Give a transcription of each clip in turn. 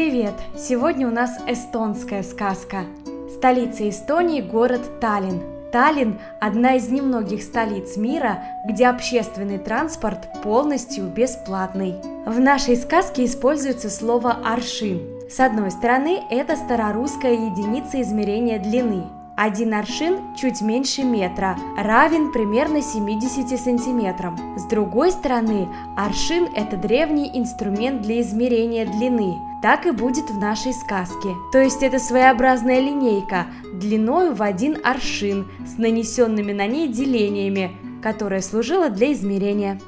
Привет! Сегодня у нас эстонская сказка. Столица Эстонии – город Таллин. Таллин – одна из немногих столиц мира, где общественный транспорт полностью бесплатный. В нашей сказке используется слово «аршин». С одной стороны, это старорусская единица измерения длины – один аршин чуть меньше метра, равен примерно 70 сантиметрам. С другой стороны, аршин – это древний инструмент для измерения длины. Так и будет в нашей сказке. То есть это своеобразная линейка, длиною в один аршин, с нанесенными на ней делениями, которая служила для измерения.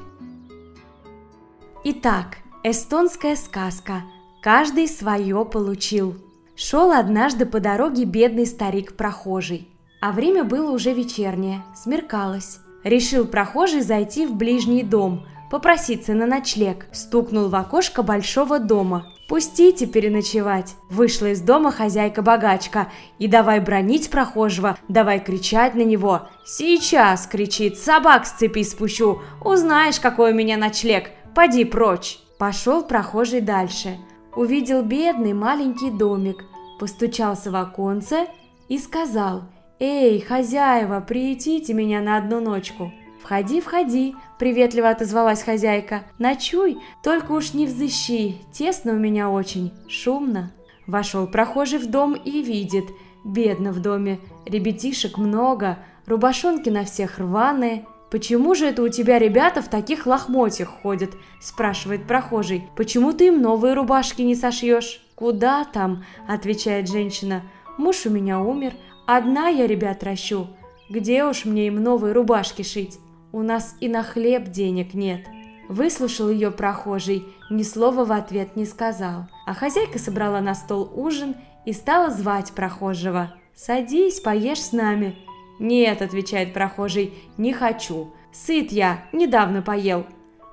Итак, эстонская сказка. Каждый свое получил. Шел однажды по дороге бедный старик-прохожий. А время было уже вечернее, смеркалось. Решил прохожий зайти в ближний дом, попроситься на ночлег. Стукнул в окошко большого дома. «Пустите переночевать!» Вышла из дома хозяйка-богачка и давай бронить прохожего, давай кричать на него. «Сейчас!» – кричит, «собак с цепи спущу! Узнаешь, какой у меня ночлег! Поди прочь!» Пошел прохожий дальше – увидел бедный маленький домик, постучался в оконце и сказал «Эй, хозяева, приютите меня на одну ночку». «Входи, входи», – приветливо отозвалась хозяйка. «Ночуй, только уж не взыщи, тесно у меня очень, шумно». Вошел прохожий в дом и видит, бедно в доме, ребятишек много, рубашонки на всех рваные, «Почему же это у тебя ребята в таких лохмотьях ходят?» – спрашивает прохожий. «Почему ты им новые рубашки не сошьешь?» «Куда там?» – отвечает женщина. «Муж у меня умер, одна я ребят ращу. Где уж мне им новые рубашки шить? У нас и на хлеб денег нет». Выслушал ее прохожий, ни слова в ответ не сказал. А хозяйка собрала на стол ужин и стала звать прохожего. «Садись, поешь с нами». «Нет», – отвечает прохожий, – «не хочу. Сыт я, недавно поел».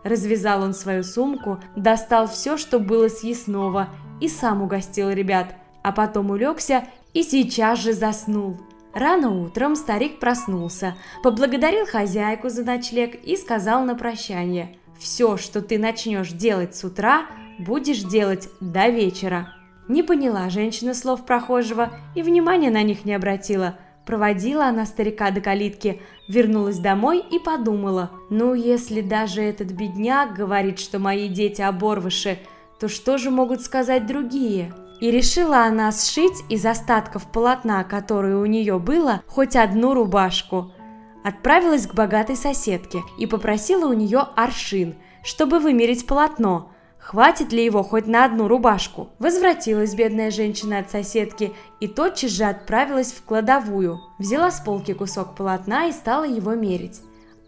Развязал он свою сумку, достал все, что было съестного, и сам угостил ребят, а потом улегся и сейчас же заснул. Рано утром старик проснулся, поблагодарил хозяйку за ночлег и сказал на прощание «Все, что ты начнешь делать с утра, будешь делать до вечера». Не поняла женщина слов прохожего и внимания на них не обратила – Проводила она старика до калитки, вернулась домой и подумала, ну если даже этот бедняк говорит, что мои дети оборвыши, то что же могут сказать другие? И решила она сшить из остатков полотна, которое у нее было, хоть одну рубашку. Отправилась к богатой соседке и попросила у нее аршин, чтобы вымерить полотно – Хватит ли его хоть на одну рубашку? Возвратилась бедная женщина от соседки и тотчас же отправилась в кладовую. Взяла с полки кусок полотна и стала его мерить.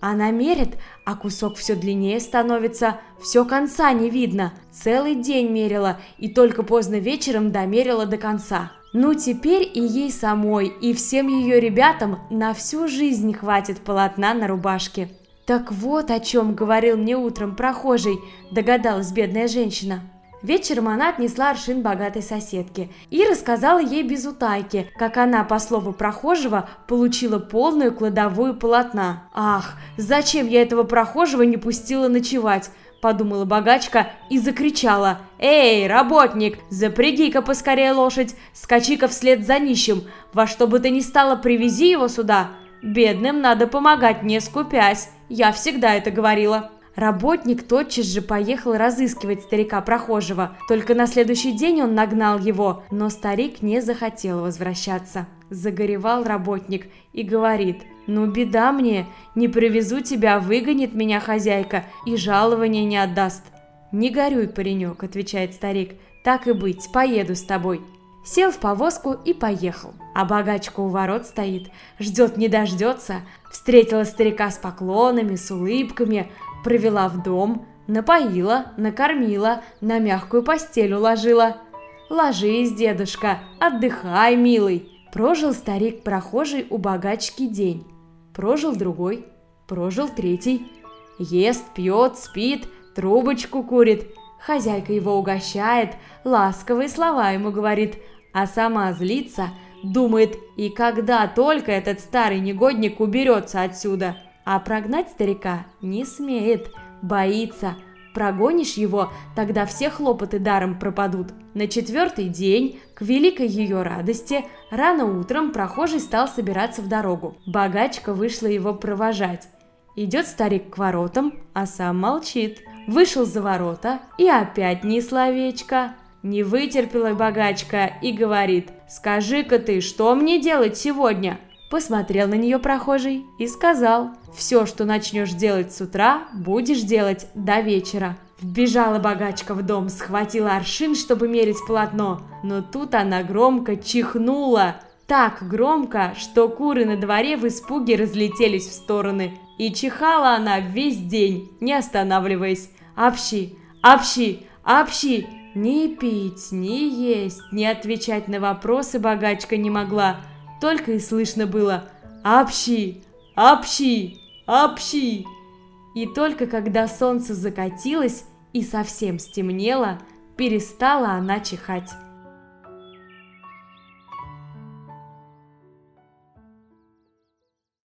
Она мерит, а кусок все длиннее становится, все конца не видно. Целый день мерила и только поздно вечером домерила до конца. Ну теперь и ей самой, и всем ее ребятам на всю жизнь хватит полотна на рубашке. «Так вот о чем говорил мне утром прохожий», – догадалась бедная женщина. Вечером она отнесла аршин богатой соседке и рассказала ей без утайки, как она, по слову прохожего, получила полную кладовую полотна. «Ах, зачем я этого прохожего не пустила ночевать?» – подумала богачка и закричала. «Эй, работник, запряги-ка поскорее лошадь, скачи-ка вслед за нищим, во что бы ты ни стало, привези его сюда. Бедным надо помогать, не скупясь». Я всегда это говорила. Работник тотчас же поехал разыскивать старика прохожего, только на следующий день он нагнал его, но старик не захотел возвращаться. Загоревал работник и говорит, «Ну беда мне, не привезу тебя, выгонит меня хозяйка и жалования не отдаст». «Не горюй, паренек», – отвечает старик, – «так и быть, поеду с тобой». Сел в повозку и поехал. А богачка у ворот стоит, ждет не дождется. Встретила старика с поклонами, с улыбками, провела в дом, напоила, накормила, на мягкую постель уложила. «Ложись, дедушка, отдыхай, милый!» Прожил старик прохожий у богачки день. Прожил другой, прожил третий. Ест, пьет, спит, трубочку курит. Хозяйка его угощает, ласковые слова ему говорит – а сама злится, думает, и когда только этот старый негодник уберется отсюда. А прогнать старика не смеет, боится, Прогонишь его, тогда все хлопоты даром пропадут. На четвертый день, к великой ее радости, рано утром прохожий стал собираться в дорогу. Богачка вышла его провожать. Идет старик к воротам, а сам молчит. Вышел за ворота и опять ни словечко. Не вытерпела богачка и говорит, «Скажи-ка ты, что мне делать сегодня?» Посмотрел на нее прохожий и сказал, «Все, что начнешь делать с утра, будешь делать до вечера». Вбежала богачка в дом, схватила аршин, чтобы мерить полотно, но тут она громко чихнула. Так громко, что куры на дворе в испуге разлетелись в стороны. И чихала она весь день, не останавливаясь. «Общи! Общи! Общи!» Ни пить, ни есть, ни отвечать на вопросы богачка не могла – только и слышно было «Общи! Общи! Общи!» И только когда солнце закатилось и совсем стемнело, перестала она чихать.